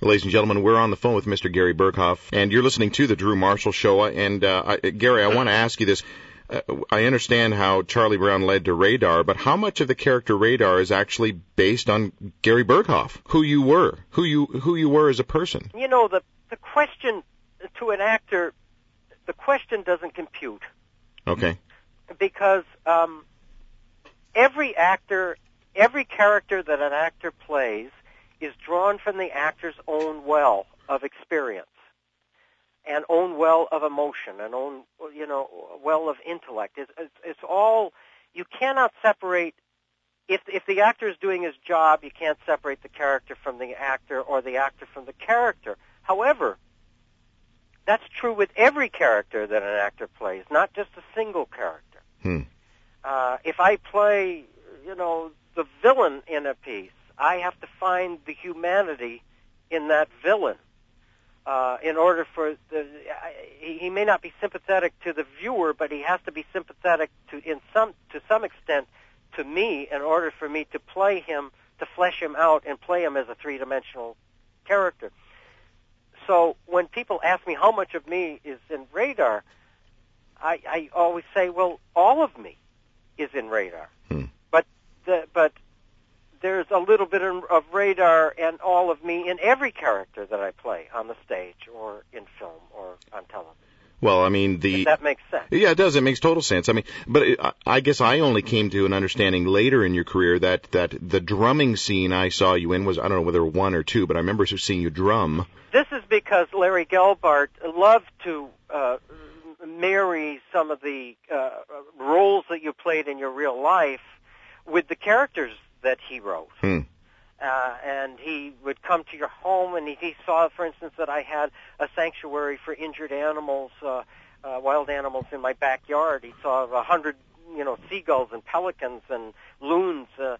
Ladies and gentlemen, we're on the phone with Mr. Gary Burghoff, and you're listening to the Drew Marshall Show. And uh, I, Gary, I want to ask you this. Uh, I understand how Charlie Brown led to Radar, but how much of the character Radar is actually based on Gary Burghoff, who you were, who you who you were as a person? You know, the the question to an actor, the question doesn't compute. Okay. Because um, every actor, every character that an actor plays is drawn from the actor's own well of experience and own well of emotion and own you know well of intellect. It's, it's, it's all you cannot separate if if the actor is doing his job you can't separate the character from the actor or the actor from the character. However that's true with every character that an actor plays not just a single character. Hmm. uh, if i play you know the villain in a piece I have to find the humanity in that villain. Uh, in order for the, he, he may not be sympathetic to the viewer, but he has to be sympathetic to in some to some extent to me in order for me to play him, to flesh him out and play him as a three-dimensional character. So when people ask me how much of me is in radar, I, I always say, well, all of me is in radar. Hmm. But the, but there's a little bit of radar and all of me in every character that I play on the stage or in film or on television. Well, I mean the if that makes sense. Yeah, it does. It makes total sense. I mean, but it, I guess I only came to an understanding later in your career that that the drumming scene I saw you in was I don't know whether one or two, but I remember seeing you drum. This is because Larry Gelbart loved to uh, marry some of the uh, roles that you played in your real life with the characters that he wrote. Hmm. Uh, and he would come to your home, and he, he saw, for instance, that I had a sanctuary for injured animals, uh, uh, wild animals in my backyard. He saw a hundred, you know, seagulls and pelicans and loons uh,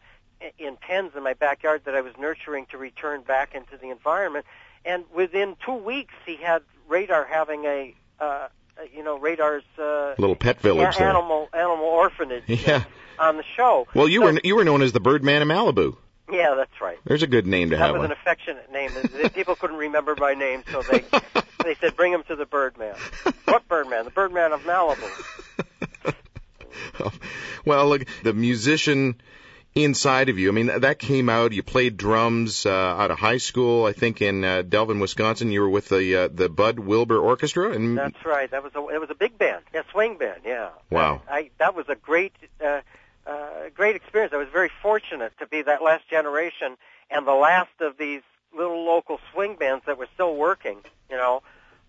in pens in my backyard that I was nurturing to return back into the environment. And within two weeks, he had Radar having a, uh, you know, Radar's uh, little pet village a- animal animal orphanage. Yeah. On the show. Well, you So- were you were known as the Birdman of Malibu. Yeah, that's right. There's a good name to That have. was one. an affectionate name. People couldn't remember my name, so they they said, "Bring him to the Birdman." What Birdman? The Birdman of Malibu. well, look, the musician inside of you. I mean, that came out. You played drums uh, out of high school, I think, in uh, Delavan, Wisconsin. You were with the uh, the Bud Wilbur Orchestra, and That's right. That was a it was a big band, yeah, swing band, yeah. Wow. I that was a great uh, uh, great experience. I was very fortunate to be that last generation and the last of these little local swing bands that were still working. You know,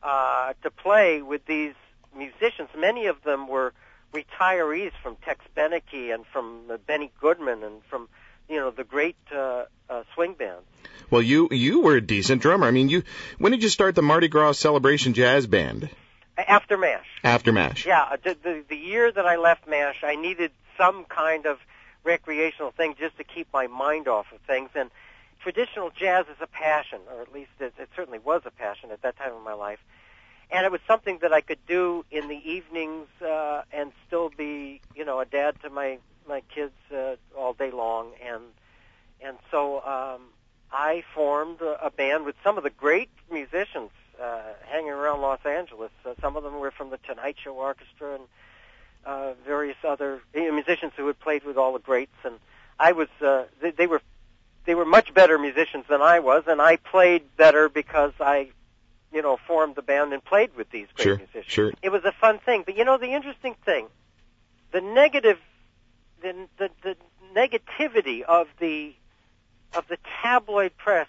uh, to play with these musicians. Many of them were retirees from Tex Beneke and from uh, Benny Goodman and from you know the great uh, uh, swing bands. well, you you were a decent drummer. I mean, you when did you start the Mardi Gras Celebration Jazz Band? After Mash. After Mash. Yeah, the, the the year that I left MASH, I needed some kind of recreational thing just to keep my mind off of things. And traditional jazz is a passion, or at least it, it certainly was a passion at that time of my life. And it was something that I could do in the evenings uh, and still be, you know, a dad to my my kids uh, all day long. And and so um, I formed a, a band with some of the great musicians uh, hanging around Los Angeles. Uh, some of them were from the Tonight Show Orchestra and uh, various other you know, musicians who had played with all the greats. And I was uh, they, they were they were much better musicians than I was, and I played better because I you know formed the band and played with these great Sure, musicians. sure. It was a fun thing. But you know the interesting thing, the negative, the the, the negativity of the of the tabloid press,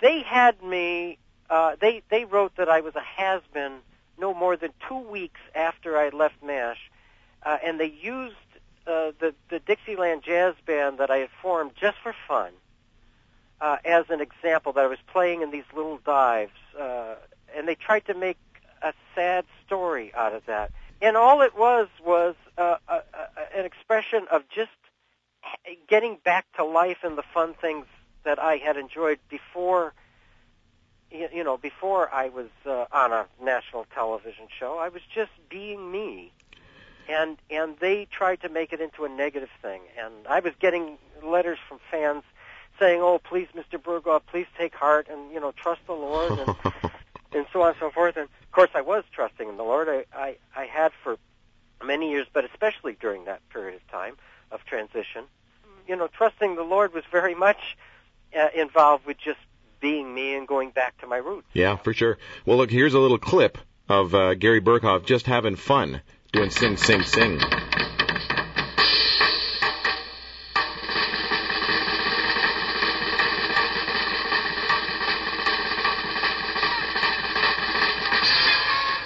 they had me. Uh, they they wrote that I was a has been no more than two weeks after I left Mash, uh, and they used uh, the the Dixieland Jazz Band that I had formed just for fun uh, as an example that I was playing in these little dives, uh, and they tried to make a sad story out of that. And all it was was uh, a, a, an expression of just getting back to life and the fun things that I had enjoyed before. You you know, before I was uh, on a national television show, I was just being me, and and they tried to make it into a negative thing. And I was getting letters from fans saying, "Oh, please, Mr. Burghoff, please take heart and you know trust the Lord and and so on and so forth." And of course, I was trusting in the Lord. I I, I had for many years, but especially during that period of time of transition, you know, trusting the Lord was very much uh, involved with just being me and going back to my roots. Yeah, for sure. Well, look, here's a little clip of uh, Gary Burghoff just having fun doing sing, sing, sing.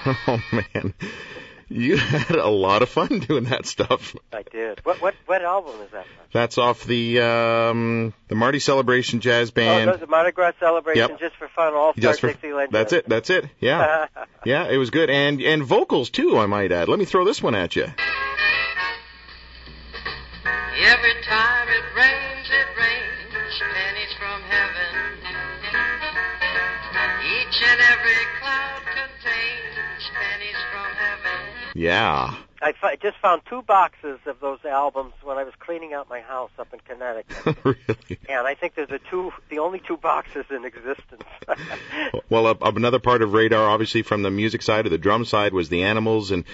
Oh man, you had a lot of fun doing that stuff. I did. What what what album is that? From? That's off the um, the Marty Celebration Jazz Band. Oh, that's a Mardi Gras celebration Yep. just for fun. All Star Just for- Dixieland. That's it. That's it. Yeah, yeah, it was good, and and vocals too. I might add. Let me throw this one at you. Every time it rains, it rains pennies from heaven. Each and every cloud contains pennies from heaven. Yeah. I just found two boxes of those albums when I was cleaning out my house up in Connecticut, really. and I think they're the two, the only two boxes in existence. Well, uh, another part of Radar, obviously from the music side or the drum side, was the animals, and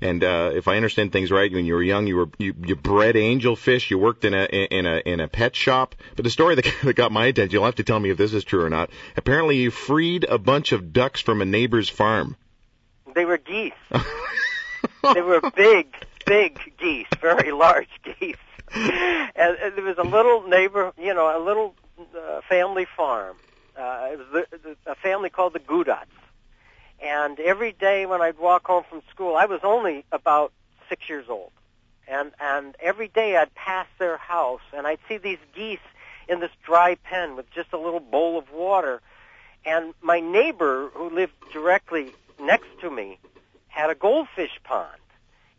and uh, if I understand things right, when you were young, you were you, you bred angelfish. You worked in a in a in a pet shop. But the story that, that got my attention, you'll have to tell me if this is true or not. Apparently, you freed a bunch of ducks from a neighbor's farm. They were geese. They were big, big geese, very large geese. And, and there was a little neighbor, you know, a little uh, family farm. Uh, it was the, the, a family called the Gudots. And every day when I'd walk home from school, I was only about six years old. And, and every day I'd pass their house and I'd see these geese in this dry pen with just a little bowl of water. And my neighbor who lived directly next to me had a goldfish pond.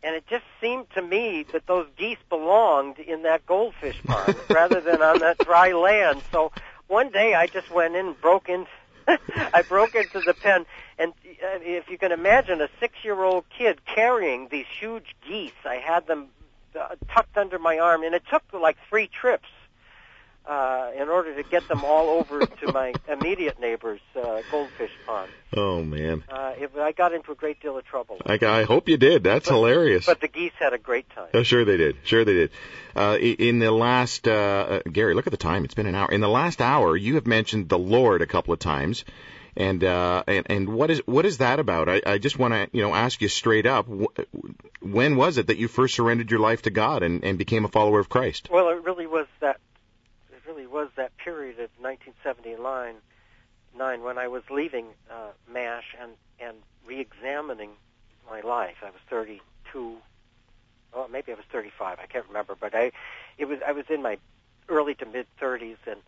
And it just seemed to me that those geese belonged in that goldfish pond rather than on that dry land. So one day I just went in and broke into I broke into the pen and uh, if you can imagine a 6-year-old kid carrying these huge geese, I had them uh, tucked under my arm and it took like 3 trips uh, in order to get them all over to my immediate neighbor's uh, goldfish pond. Oh man, Uh, it, I got into a great deal of trouble. I, I hope you did. That's hilarious. But the geese had a great time. Oh, sure they did. Sure they did. Uh, in the last, uh, uh, Gary, look at the time. It's been an hour. In the last hour, you have mentioned the Lord a couple of times. And, uh, and, and what is, what is that about? I, I just want to, you know, ask you straight up. wh- When was it that you first surrendered your life to God and, and became a follower of Christ? Well, it really was that. Was that period of 1979, nine when I was leaving uh, Mash and and re-examining my life. I was 32. Well, maybe I was 35. I can't remember, but I, it was I was in my early to mid 30s, and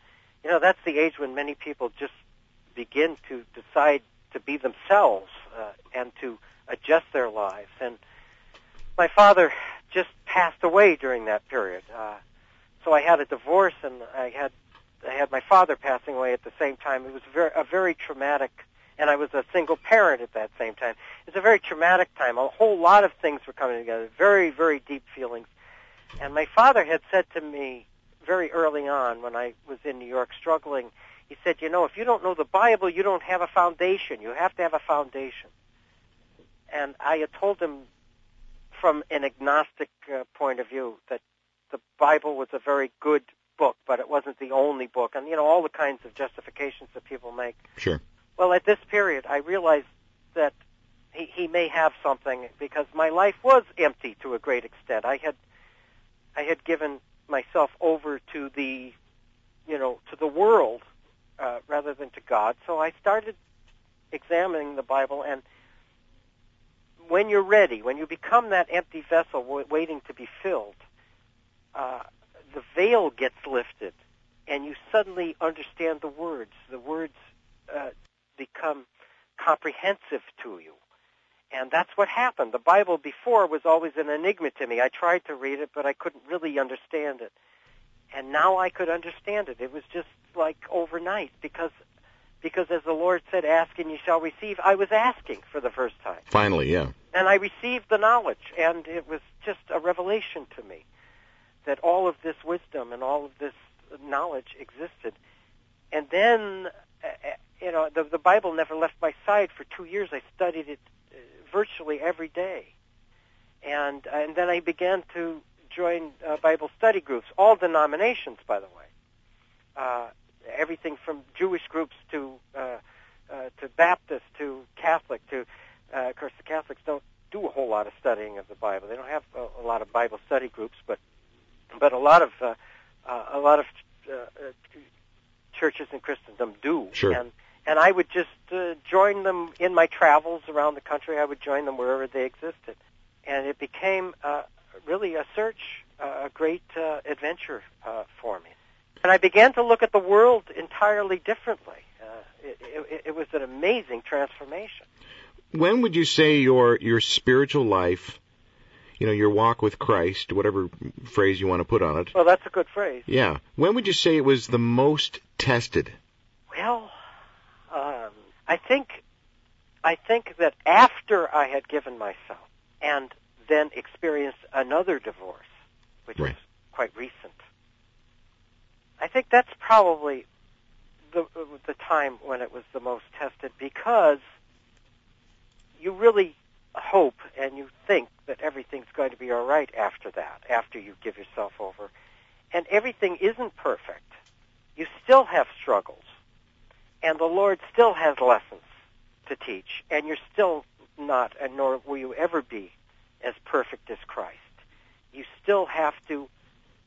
you know that's the age when many people just begin to decide to be themselves uh, and to adjust their lives. And my father just passed away during that period. Uh, so I had a divorce, and I had I had my father passing away at the same time. It was very, a very traumatic, and I was a single parent at that same time. It was a very traumatic time. A whole lot of things were coming together. Very, very deep feelings. And my father had said to me very early on when I was in New York struggling, he said, "You know, if you don't know the Bible, you don't have a foundation. You have to have a foundation." And I had told him from an agnostic uh, point of view that the Bible was a very good book, but it wasn't the only book, and you know all the kinds of justifications that people make. Sure. Well, at this period, I realized that he, he may have something because my life was empty to a great extent. I had I had given myself over to the you know to the world uh, rather than to God. So I started examining the Bible and when you're ready, when you become that empty vessel waiting to be filled, uh, the veil gets lifted, and you suddenly understand the words. The words uh, become comprehensive to you. And that's what happened. The Bible before was always an enigma to me. I tried to read it, but I couldn't really understand it. And now I could understand it. It was just like overnight because because as the Lord said, ask and you shall receive, I was asking for the first time. Finally, yeah. And I received the knowledge, and it was just a revelation to me that all of this wisdom and all of this knowledge existed. And then, uh, uh, you know, the, the Bible never left my side. For two years, I studied it uh, virtually every day. And, and then I began to join uh, Bible study groups, all denominations, by the way. Uh, everything from Jewish groups to uh, uh, to Baptist to Catholic to, uh, of course, the Catholics don't do a whole lot of studying of the Bible. They don't have a, a lot of Bible study groups, but but a lot of uh, uh, a lot of uh, uh, churches in Christendom do. Sure. And and I would just uh, join them in my travels around the country. I would join them wherever they existed, and it became uh, really a search, uh, a great uh, adventure uh, for me. And I began to look at the world entirely differently. Uh, it, it, it was an amazing transformation. When would you say your your spiritual life, you know, your walk with Christ, whatever phrase you want to put on it, Well, that's a good phrase. yeah, when would you say it was the most tested? Well, um, I think I think that after I had given myself and then experienced another divorce, which Right. was quite recent, I think that's probably the the time when it was the most tested because you really hope and you think that everything's going to be all right after that, after you give yourself over. And everything isn't perfect. You still have struggles. And the Lord still has lessons to teach. And you're still not, and nor will you ever be, as perfect as Christ. You still have to,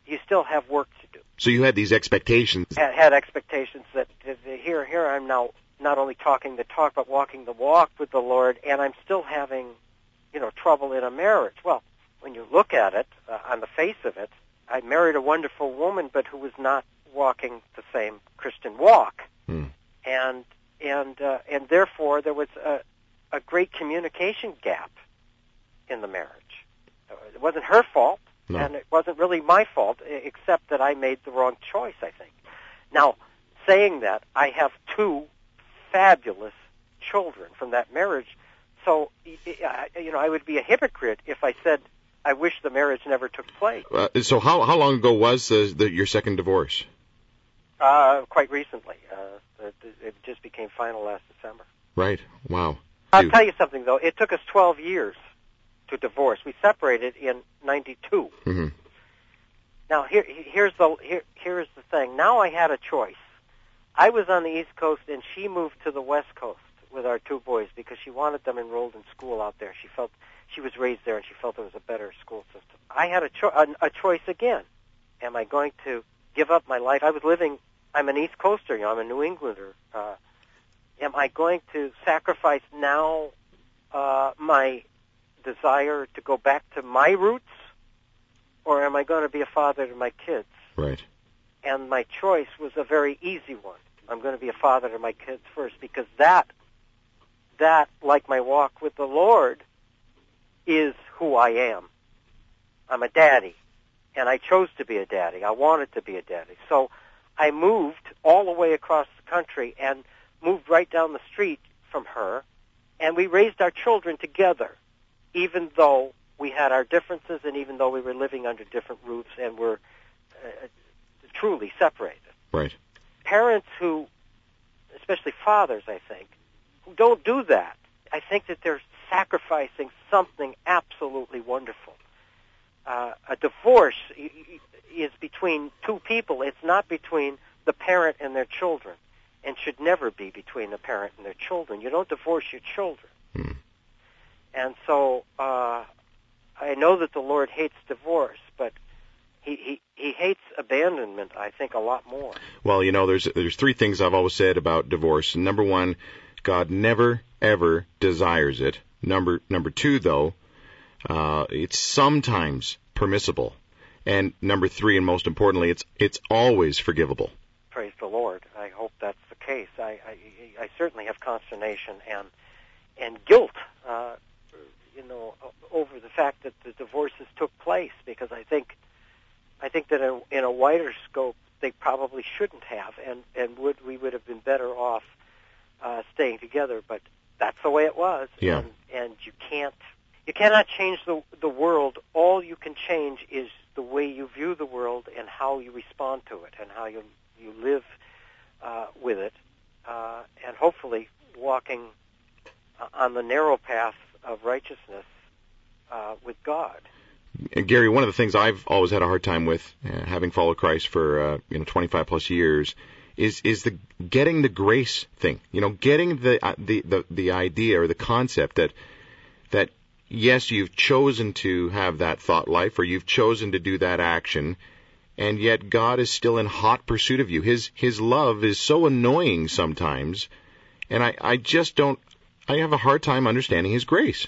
you still have work to do So you had these expectations. had, had expectations that, that that here here I'm now not only talking the talk but walking the walk with the Lord, and I'm still having, you know, trouble in a marriage. Well, when you look at it uh, on the face of it, I married a wonderful woman, but who was not walking the same Christian walk, Hmm. and and uh, and therefore there was a a great communication gap in the marriage. Uh, It wasn't her fault No. and it wasn't really my fault, except that I made the wrong choice. I think. Now, saying that, I have two fabulous children from that marriage. So, I- you know, I would be a hypocrite if I said I wish the marriage never took place. Uh, so how how long ago was the, the, your second divorce? Uh, quite recently, uh, it, it just became final last December. Right. Wow. I'll Dude. tell you something though. It took us 12 years to divorce. We separated in '92. hmm Now here here's the here here's the thing. Now I had a choice. I was on the East Coast and she moved to the West Coast with our two boys because she wanted them enrolled in school out there. She felt she was raised there and she felt there was a better school system. I had a, cho- a, a choice again. Am I going to give up my life? I was living. I'm an East Coaster. You know, I'm a New Englander. Uh, am I going to sacrifice now uh, my desire to go back to my roots, or am I going to be a father to my kids? Right. And my choice was a very easy one. I'm going to be a father to my kids first because that, that, like my walk with the Lord, is who I am. I'm a daddy, and I chose to be a daddy. I wanted to be a daddy. So I moved all the way across the country and moved right down the street from her, and we raised our children together, even though we had our differences and even though we were living under different roofs and were uh, truly separated. Right. Parents who, especially fathers, I think, who don't do that, I think that they're sacrificing something absolutely wonderful. Uh, a divorce is between two people. It's not between the parent and their children, and should never be between the parent and their children. You don't divorce your children. Hmm. And so uh, I know that the Lord hates divorce, but he, he he hates abandonment. I think a lot more. Well, you know, there's there's three things I've always said about divorce. Number one, God never ever desires it. Number number two, though, uh, it's sometimes permissible. And number three, and most importantly, it's it's always forgivable. Praise the Lord. I hope that's the case. I I, I certainly have consternation and and guilt, uh, you know, over the fact that the divorces took place because I think I think that in, in a wider scope they probably shouldn't have, and and would we would have been better off uh, staying together. But that's the way it was, Yeah. and and you can't you cannot change the the world. All you can change is the way you view the world and how you respond to it and how you you live uh, with it, uh, and hopefully walking uh, on the narrow path of righteousness uh, with God. Gary, one of the things I've always had a hard time with, uh, having followed Christ for uh, you know 25 plus years, is is the getting the grace thing. You know, getting the uh, the the the idea or the concept that that yes, you've chosen to have that thought life or you've chosen to do that action, and yet God is still in hot pursuit of you. His His love is so annoying sometimes, and I I just don't. I have a hard time understanding His grace.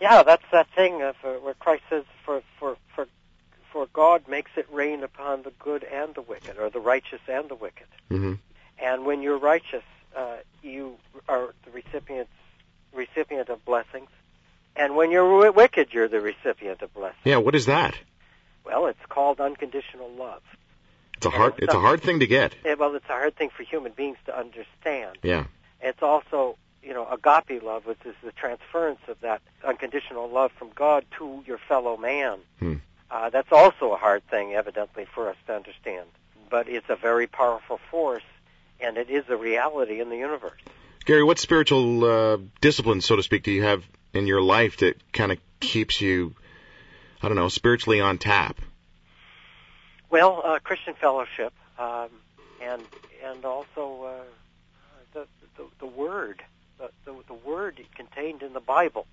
Yeah, that's that thing of, uh, where Christ says, "For for for for God makes it rain upon the good and the wicked, or the righteous and the wicked." hmm And when you're righteous, uh, you are the recipient recipient of blessings. And when you're wi- wicked, you're the recipient of blessings. Yeah, what is that? Well, it's called unconditional love. It's a hard it's a hard thing to get. Yeah, well, it's a hard thing for human beings to understand. Yeah. It's also, you know, agape love, which is the transference of that unconditional love from God to your fellow man. Hmm. Uh, that's also a hard thing, evidently, for us to understand. But it's a very powerful force, and it is a reality in the universe. Gary, what spiritual uh, disciplines, so to speak, do you have in your life that kind of keeps you, I don't know, spiritually on tap? Well, uh, Christian fellowship, um, and and also uh, the, the the word, the, the word contained in the Bible.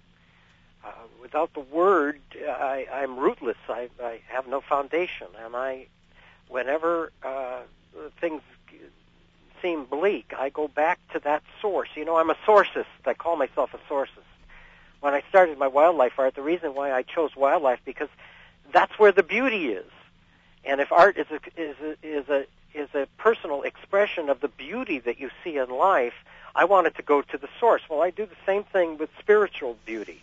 Uh, without the word, I, I'm rootless. I, I have no foundation, and I, whenever uh, things seem bleak, I go back to that source. You know, I'm a sourcist. I call myself a sourcist. When I started my wildlife art, the reason why I chose wildlife because that's where the beauty is. And if art is a, is a, is a is a personal expression of the beauty that you see in life, I wanted to go to the source. Well, I do the same thing with spiritual beauty.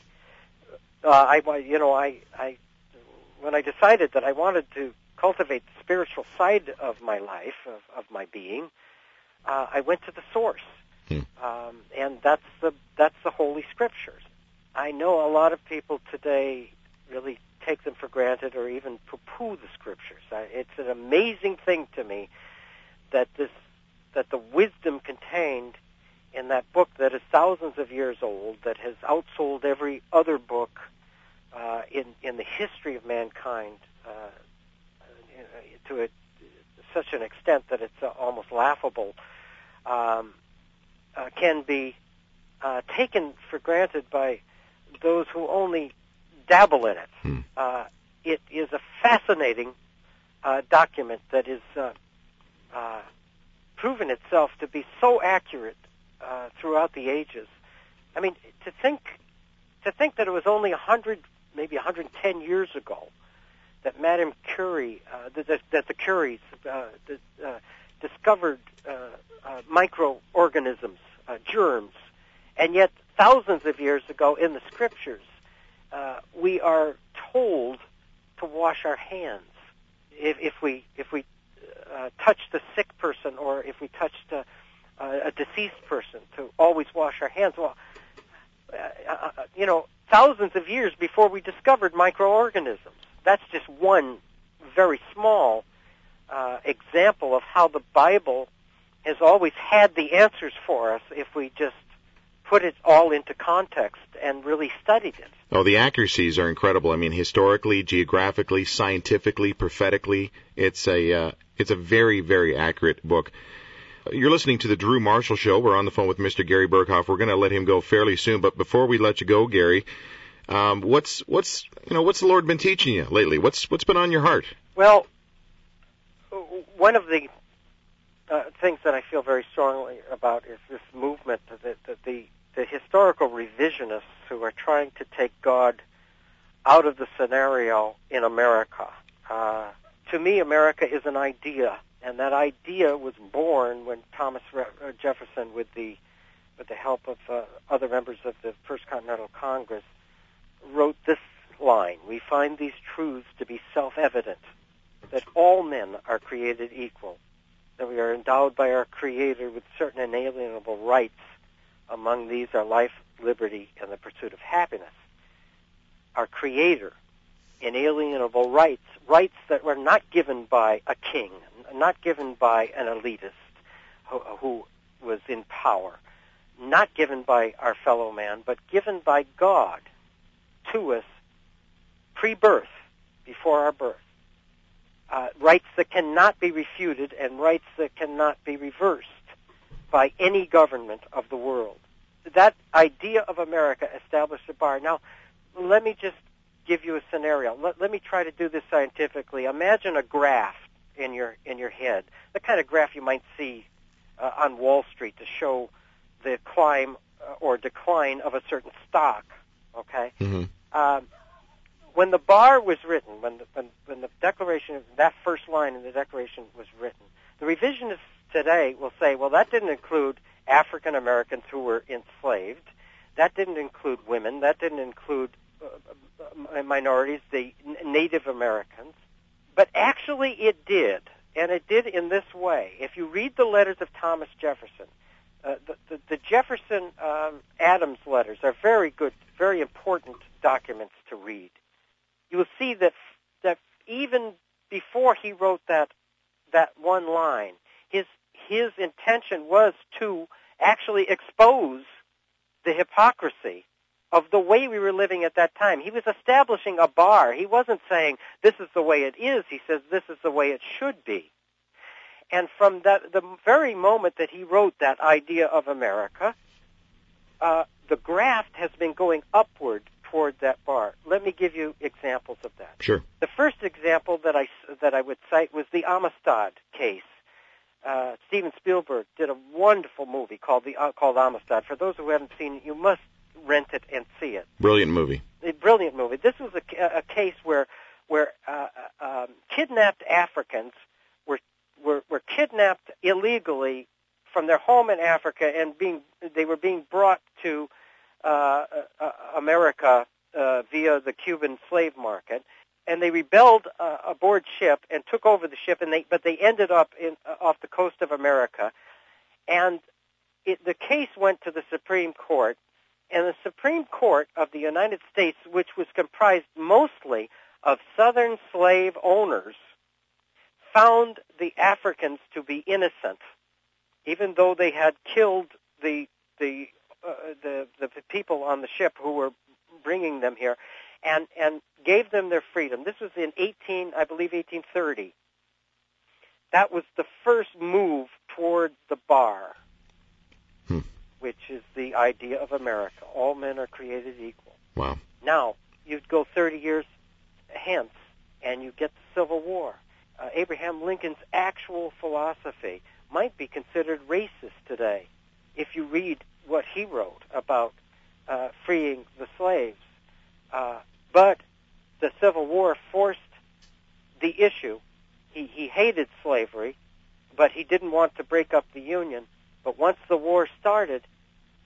Uh, I you know I I when I decided that I wanted to cultivate the spiritual side of my life of, of my being, uh, I went to the source, Hmm. um, and that's the that's the Holy Scriptures. I know a lot of people today really take them for granted or even poo-poo the Scriptures. It's an amazing thing to me that this that the wisdom contained in that book that is thousands of years old, that has outsold every other book uh, in in the history of mankind uh, to a, such an extent that it's uh, almost laughable, um, uh, can be uh, taken for granted by those who only dabble in it. Hmm. Uh, it is a fascinating uh, document that is uh, uh, proven itself to be so accurate uh, throughout the ages. I mean, to think to think that it was only 100, maybe 110 years ago that Madame Curie, uh, that, that, that the Curies uh, that, uh, discovered uh, uh, microorganisms, uh, germs, and yet thousands of years ago in the scriptures, uh, we are told to wash our hands if, if we if we uh, touched a sick person or if we touched a, a deceased person to always wash our hands. Well, uh, uh, you know, thousands of years before we discovered microorganisms. That's just one very small uh, example of how the Bible has always had the answers for us if we just put it all into context and really studied it. Oh, the accuracies are incredible. I mean, historically, geographically, scientifically, prophetically, it's a uh, it's a very very accurate book. You're listening to the Drew Marshall Show. We're on the phone with Mr. Gary Burghoff. We're going to let him go fairly soon, but before we let you go, Gary, um, what's what's you know what's the Lord been teaching you lately? What's what's been on your heart? Well, one of the uh, things that I feel very strongly about is this movement that the, the the historical revisionists who are trying to take God out of the scenario in America. Uh, to me, America is an idea, and that idea was born when Thomas Re- uh, Jefferson, with the with the help of uh, other members of the First Continental Congress, wrote this line: "We find these truths to be self-evident." that all men are created equal, that we are endowed by our Creator with certain inalienable rights. Among these are life, liberty, and the pursuit of happiness. Our Creator inalienable rights, rights that were not given by a king, not given by an elitist who, who was in power, not given by our fellow man, but given by God to us pre-birth, before our birth. Uh, rights that cannot be refuted and rights that cannot be reversed by any government of the world. That idea of America established a bar. Now, let me just give you a scenario. Let, let me try to do this scientifically. Imagine a graph in your in your head, the kind of graph you might see uh, on Wall Street to show the climb uh, or decline of a certain stock. Okay. Mm-hmm. Um, when the bar was written, when the, when, when the Declaration, that first line in the Declaration was written, the revisionists today will say, well, that didn't include African Americans who were enslaved. That didn't include women. That didn't include uh, uh minorities, the Native Americans. But actually it did. And it did in this way. If you read the letters of Thomas Jefferson, uh, the, the, the, Jefferson um, Adams letters are very good, very important documents to read you will see that that even before he wrote that that one line, his his intention was to actually expose the hypocrisy of the way we were living at that time. He was establishing a bar. He wasn't saying this is the way it is. He says this is the way it should be. And from that, the very moment that he wrote that idea of America, uh, the graft has been going upward toward that bar. Let me give you examples of that. Sure. The first example that I that I would cite was the Amistad case. Uh, Steven Spielberg did a wonderful movie called the uh, called Amistad. For those who haven't seen it, you must rent it and see it. Brilliant movie. A brilliant movie. This was a, a case where where uh, uh, um, kidnapped Africans were, were were kidnapped illegally from their home in Africa and being they were being brought to uh, uh, America uh, via the Cuban slave market, and they rebelled uh, aboard ship and took over the ship, and they but they ended up in uh, off the coast of America, and it, the case went to the Supreme Court, and the Supreme Court of the United States, which was comprised mostly of Southern slave owners, found the Africans to be innocent, even though they had killed the the uh, the the people on the ship who were bringing them here, and and gave them their freedom. This was in 18, I believe, 1830. That was the first move toward the bar, hmm. which is the idea of America. All men are created equal. Wow. Now you'd go 30 years hence, and you get the Civil War. Uh, Abraham Lincoln's actual philosophy might be considered racist today if you read what he wrote about uh, freeing the slaves. But the Civil War forced the issue. He, he hated slavery, but he didn't want to break up the Union. But once the war started,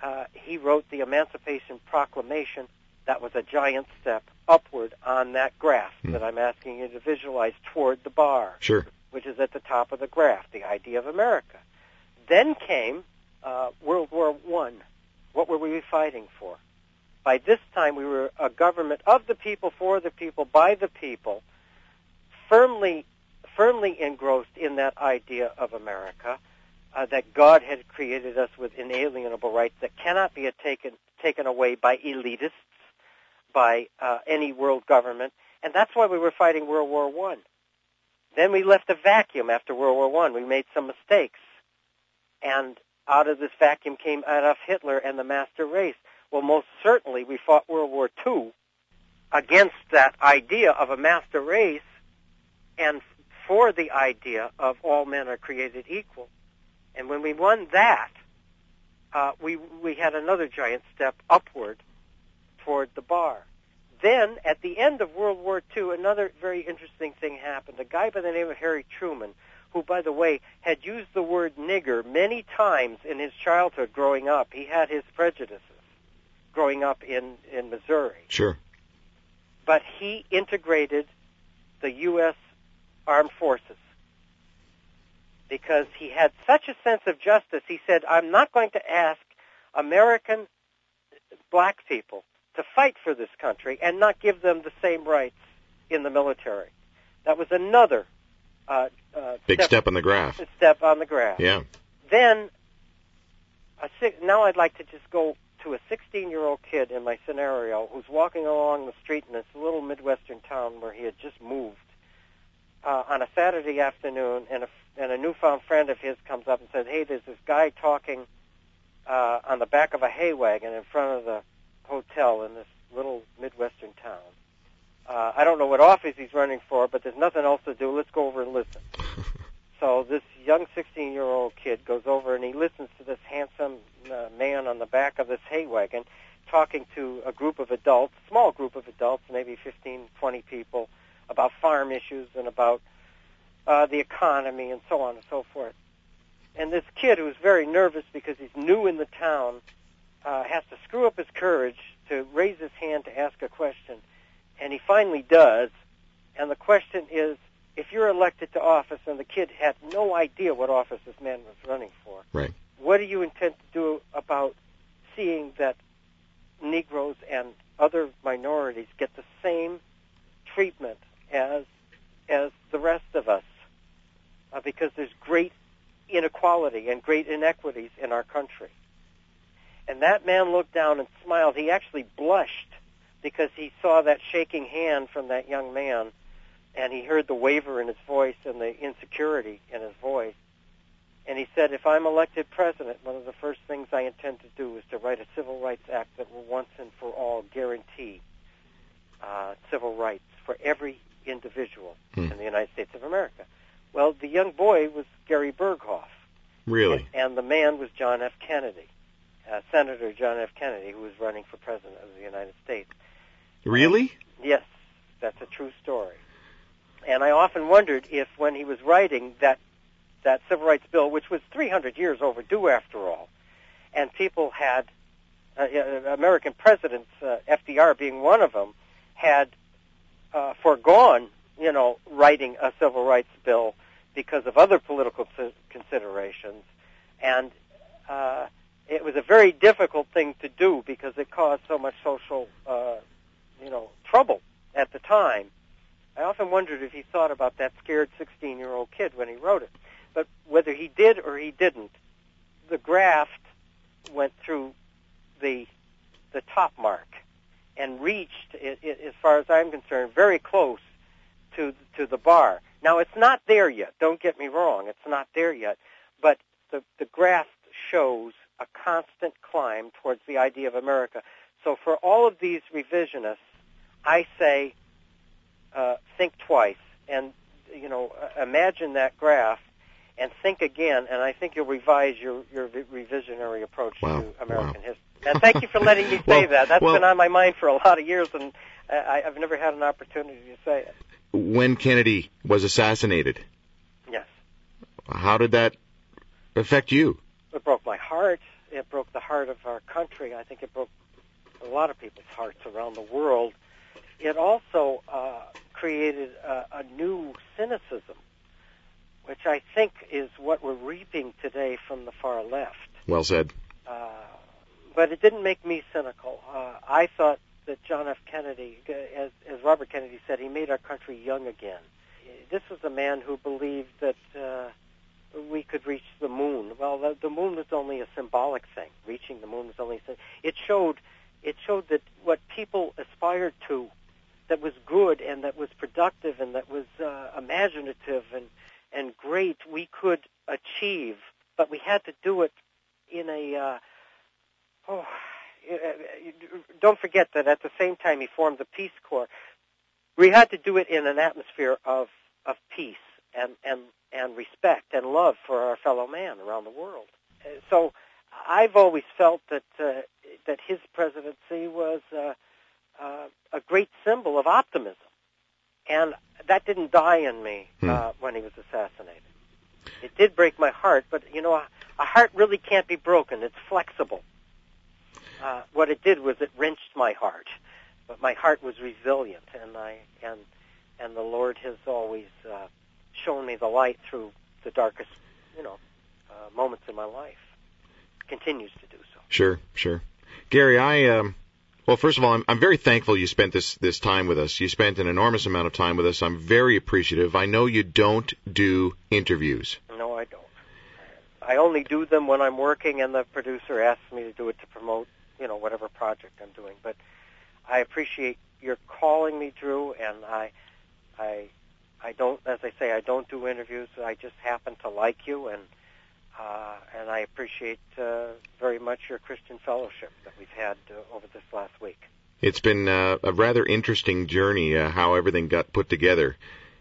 uh, he wrote the Emancipation Proclamation. That was a giant step upward on that graph mm. that I'm asking you to visualize toward the bar, sure. which is at the top of the graph, the idea of America. Then came uh, World War One, what were we fighting for? By this time, we were a government of the people, for the people, by the people, firmly, firmly engrossed in that idea of America, uh, that God had created us with inalienable rights that cannot be taken taken away by elitists, by uh, any world government, and that's why we were fighting World War One. Then we left a vacuum after World War One. We made some mistakes, and out of this vacuum came Adolf Hitler and the master race. Well, most certainly we fought World War II against that idea of a master race and for the idea of all men are created equal. And when we won that, uh, we we had another giant step upward toward the bar. Then, at the end of World War II, another very interesting thing happened. A guy by the name of Harry Truman who, by the way, had used the word nigger many times in his childhood growing up. He had his prejudices growing up in, in Missouri. Sure. But he integrated the U.S. Armed Forces because he had such a sense of justice. He said, I'm not going to ask American black people to fight for this country and not give them the same rights in the military. That was another uh, uh, Big step on the graph. step on the graph. Yeah. Then, a now I'd like to just go to a 16-year-old kid in my scenario who's walking along the street in this little midwestern town where he had just moved uh, on a Saturday afternoon, and a, and a newfound friend of his comes up and says, "Hey, there's this guy talking uh, on the back of a hay wagon in front of the hotel in this little midwestern town. Uh, I don't know what office he's running for, but there's nothing else to do. Let's go over and listen." So this young 16-year-old kid goes over and he listens to this handsome uh, man on the back of this hay wagon talking to a group of adults, small group of adults, maybe 15, 20 people, about farm issues and about uh, the economy and so on and so forth. And this kid, who's very nervous because he's new in the town, uh, has to screw up his courage to raise his hand to ask a question. And he finally does. And the question is, if you're elected to office, and the kid had no idea what office this man was running for, Right. what do you intend to do about seeing that Negroes and other minorities get the same treatment as as the rest of us? Uh, because there's great inequality and great inequities in our country. And that man looked down and smiled. He actually blushed because he saw that shaking hand from that young man and he heard the waver in his voice and the insecurity in his voice. And he said, if I'm elected president, one of the first things I intend to do is to write a civil rights act that will once and for all guarantee uh, civil rights for every individual Hmm. in the United States of America. Well, the young boy was Gary Burghoff, Really? and the man was John F. Kennedy, uh, Senator John F. Kennedy, who was running for president of the United States. Really? Yes, that's a true story. And I often wondered if, when he was writing that that civil rights bill, which was 300 years overdue after all, and people had uh, American presidents, uh, FDR being one of them, had uh, foregone, you know, writing a civil rights bill because of other political considerations, and uh, it was a very difficult thing to do because it caused so much social, uh, you know, trouble at the time. I often wondered if he thought about that scared 16-year-old kid when he wrote it. But whether he did or he didn't, the graft went through the the top mark and reached, i i as far as I'm concerned, very close to to the bar. Now it's not there yet. Don't get me wrong; it's not there yet. But the the graft shows a constant climb towards the idea of America. So for all of these revisionists, I say uh, think twice and you know uh, imagine that graph and think again and I think you'll revise your your revisionary approach Wow, to American wow. history. And thank you for letting me say Well, that. That's well- been on my mind for a lot of years and I, I've never had an opportunity to say it. When Kennedy was assassinated, Yes. how did that affect you? It broke my heart. It broke the heart of our country. I think it broke a lot of people's hearts around the world. It also uh, created a, a new cynicism, which I think is what we're reaping today from the far left. Well said. Uh, but it didn't make me cynical. Uh, I thought that John F. Kennedy, as, as Robert Kennedy said, he made our country young again. This was a man who believed that uh, we could reach the moon. Well, the, the moon was only a symbolic thing. Reaching the moon was only a thing. It showed, it showed that what people aspired to, that was good and that was productive and that was uh, imaginative and and great, we could achieve. But we had to do it in a uh, oh, uh, don't forget that at the same time he formed the Peace Corps. We had to do it in an atmosphere of of peace and and and respect and love for our fellow man around the world. Uh, So I've always felt that uh, that his presidency was uh, uh, a great symbol of optimism, and that didn't die in me Hmm. uh, when he was assassinated. It did break my heart, but you know, a, a heart really can't be broken. It's flexible. Uh, what it did was it wrenched my heart, but my heart was resilient, and I and and the Lord has always uh, shown me the light through the darkest, you know, uh, moments in my life. Continues to do so. Sure, sure. Gary, I um, Well, first of all, I'm, I'm very thankful you spent this, this time with us. You spent an enormous amount of time with us. I'm very appreciative. I know you don't do interviews. No, I don't. I only do them when I'm working and the producer asks me to do it to promote, you know, whatever project I'm doing. But I appreciate your calling me, Drew, and I, I, I don't, as I say, I don't do interviews. I just happen to like you, and uh, and I appreciate uh, very much your Christian fellowship that we've had uh, over this last week. It's been uh, a rather interesting journey uh, how everything got put together.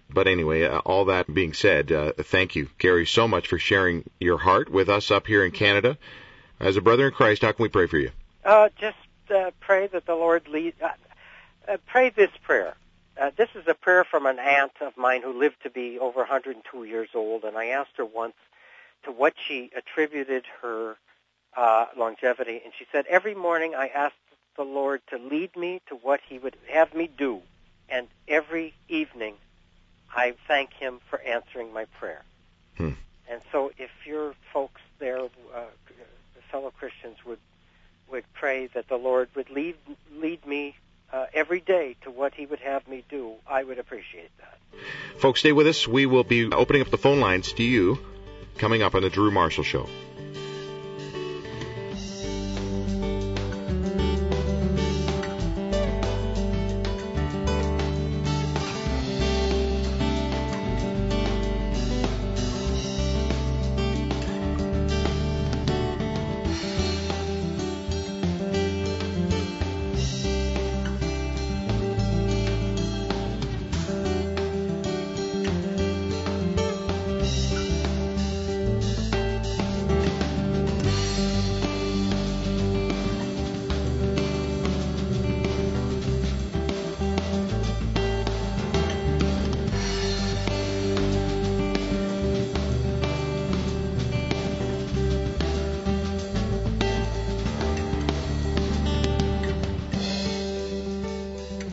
But anyway, uh, all that being said, uh, thank you, Gary, so much for sharing your heart with us up here in Canada. As a brother in Christ, how can we pray for you? Uh, just uh, pray that the Lord lead. Pray this prayer. Uh, this is a prayer from an aunt of mine who lived to be over 102 years old, and I asked her once to what she attributed her uh, longevity, and she said, "Every morning I asked the Lord to lead me to what He would have me do, and every evening I thank Him for answering my prayer." Hmm. And so, if your folks there, uh, fellow Christians, would would pray that the Lord would lead lead me uh, every day to what He would have me do, I would appreciate that. Folks, stay with us. We will be opening up the phone lines to you coming up on the Drew Marshall Show.